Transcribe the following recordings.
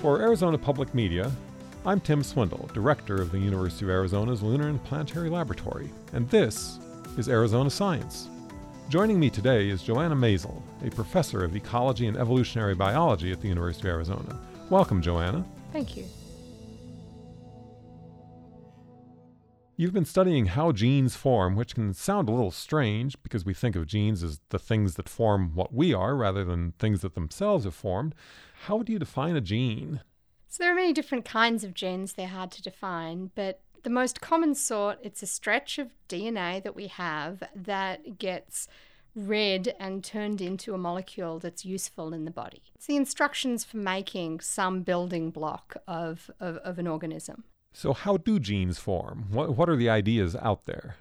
For Arizona Public Media, I'm Tim Swindle, Director of the University of Arizona's Lunar and Planetary Laboratory, and this is Arizona Science. Joining me today is Joanna Masel, a professor of ecology and evolutionary biology at the University of Arizona. Welcome, Joanna. Thank you. You've been studying how genes form, which can sound a little strange because we think of genes as the things that form what we are rather than things that themselves have formed. How do you define a gene? So there are many different kinds of genes, they're hard to define, but the most common sort, it's a stretch of DNA that we have that gets read and turned into a molecule that's useful in the body. It's the instructions for making some building block of, of, of an organism. So, how do genes form? What, what are the ideas out there?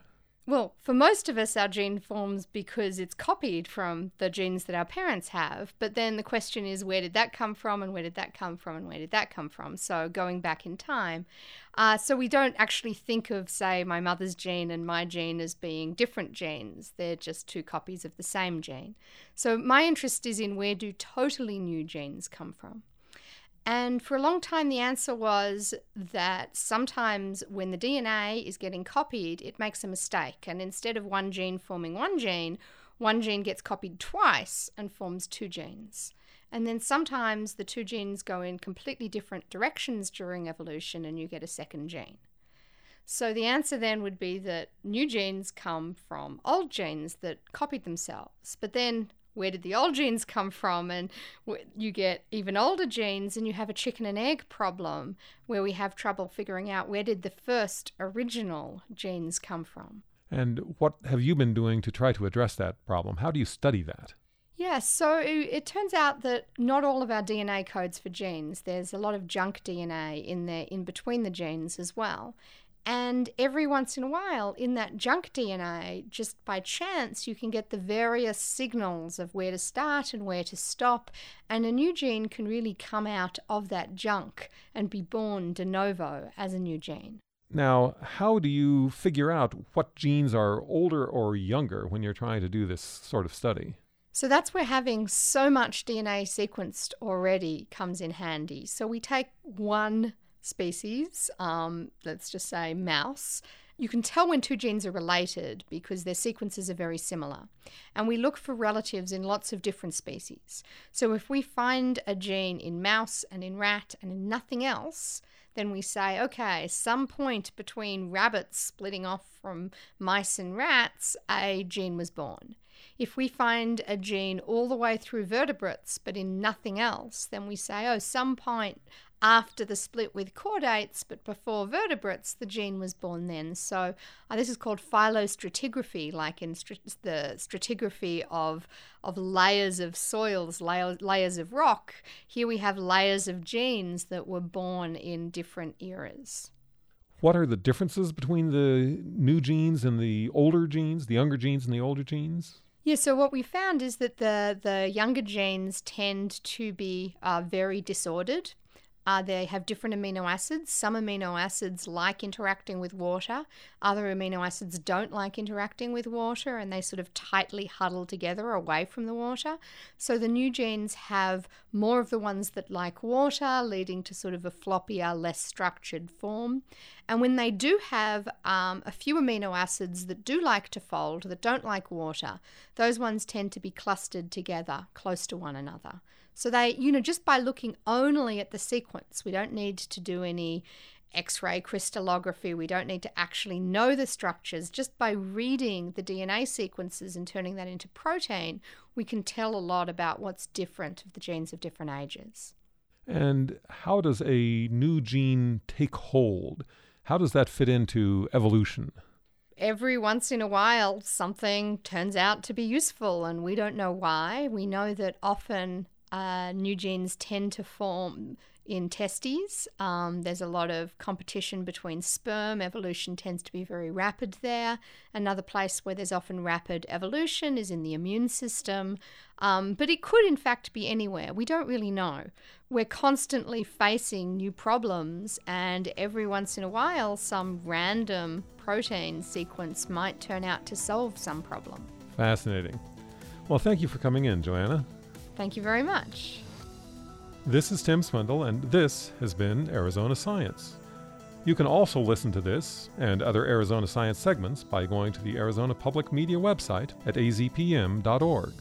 Well, for most of us, our gene forms because it's copied from the genes that our parents have. But then the question is, where did that come from, and where did that come from, and where did that come from? So going back in time. Uh, so we don't actually think of, say, my mother's gene and my gene as being different genes. They're just two copies of the same gene. So my interest is in where do totally new genes come from. And for a long time, the answer was that sometimes when the DNA is getting copied, it makes a mistake. And instead of one gene forming one gene, one gene gets copied twice and forms two genes. And then sometimes the two genes go in completely different directions during evolution and you get a second gene. So the answer then would be that new genes come from old genes that copied themselves. But then where did the old genes come from? And you get even older genes, and you have a chicken and egg problem where we have trouble figuring out where did the first original genes come from. And what have you been doing to try to address that problem? How do you study that? Yes, yeah, so it turns out that not all of our DNA codes for genes. There's a lot of junk DNA in there in between the genes as well. And every once in a while, in that junk DNA, just by chance, you can get the various signals of where to start and where to stop. And a new gene can really come out of that junk and be born de novo as a new gene. Now, how do you figure out what genes are older or younger when you're trying to do this sort of study? So that's where having so much DNA sequenced already comes in handy. So we take one species, um, let's just say mouse, you can tell when two genes are related because their sequences are very similar. And we look for relatives in lots of different species. So if we find a gene in mouse and in rat and in nothing else, then we say, okay, some point between rabbits splitting off from mice and rats, a gene was born. If we find a gene all the way through vertebrates but in nothing else, then we say, oh, some point after the split with chordates, but before vertebrates, the gene was born then. So uh, this is called phylostratigraphy, like in the stratigraphy of of layers of soils, layers of rock. Here we have layers of genes that were born in different eras. What are the differences between the new genes and the older genes, the younger genes and the older genes? Yeah, so what we found is that the, the younger genes tend to be uh, very disordered. Uh, they have different amino acids. Some amino acids like interacting with water, other amino acids don't like interacting with water, and they sort of tightly huddle together away from the water. So the new genes have more of the ones that like water, leading to sort of a floppier, less structured form. And when they do have um, a few amino acids that do like to fold, that don't like water, those ones tend to be clustered together close to one another. So they, you know, just by looking only at the sequence, we don't need to do any X ray crystallography, we don't need to actually know the structures. Just by reading the DNA sequences and turning that into protein, we can tell a lot about what's different of the genes of different ages. And how does a new gene take hold? How does that fit into evolution? every once in a while something turns out to be useful and we don't know why. We know that often uh, new genes tend to form in testes. Um, there's a lot of competition between sperm. Evolution tends to be very rapid there. Another place where there's often rapid evolution is in the immune system. Um, but it could, in fact, be anywhere. We don't really know. We're constantly facing new problems, and every once in a while, some random protein sequence might turn out to solve some problem. Fascinating. Well, thank you for coming in, Joanna. Thank you very much. This is Tim Swindle, and this has been Arizona Science. You can also listen to this and other Arizona Science segments by going to the Arizona Public Media website at azpm.org.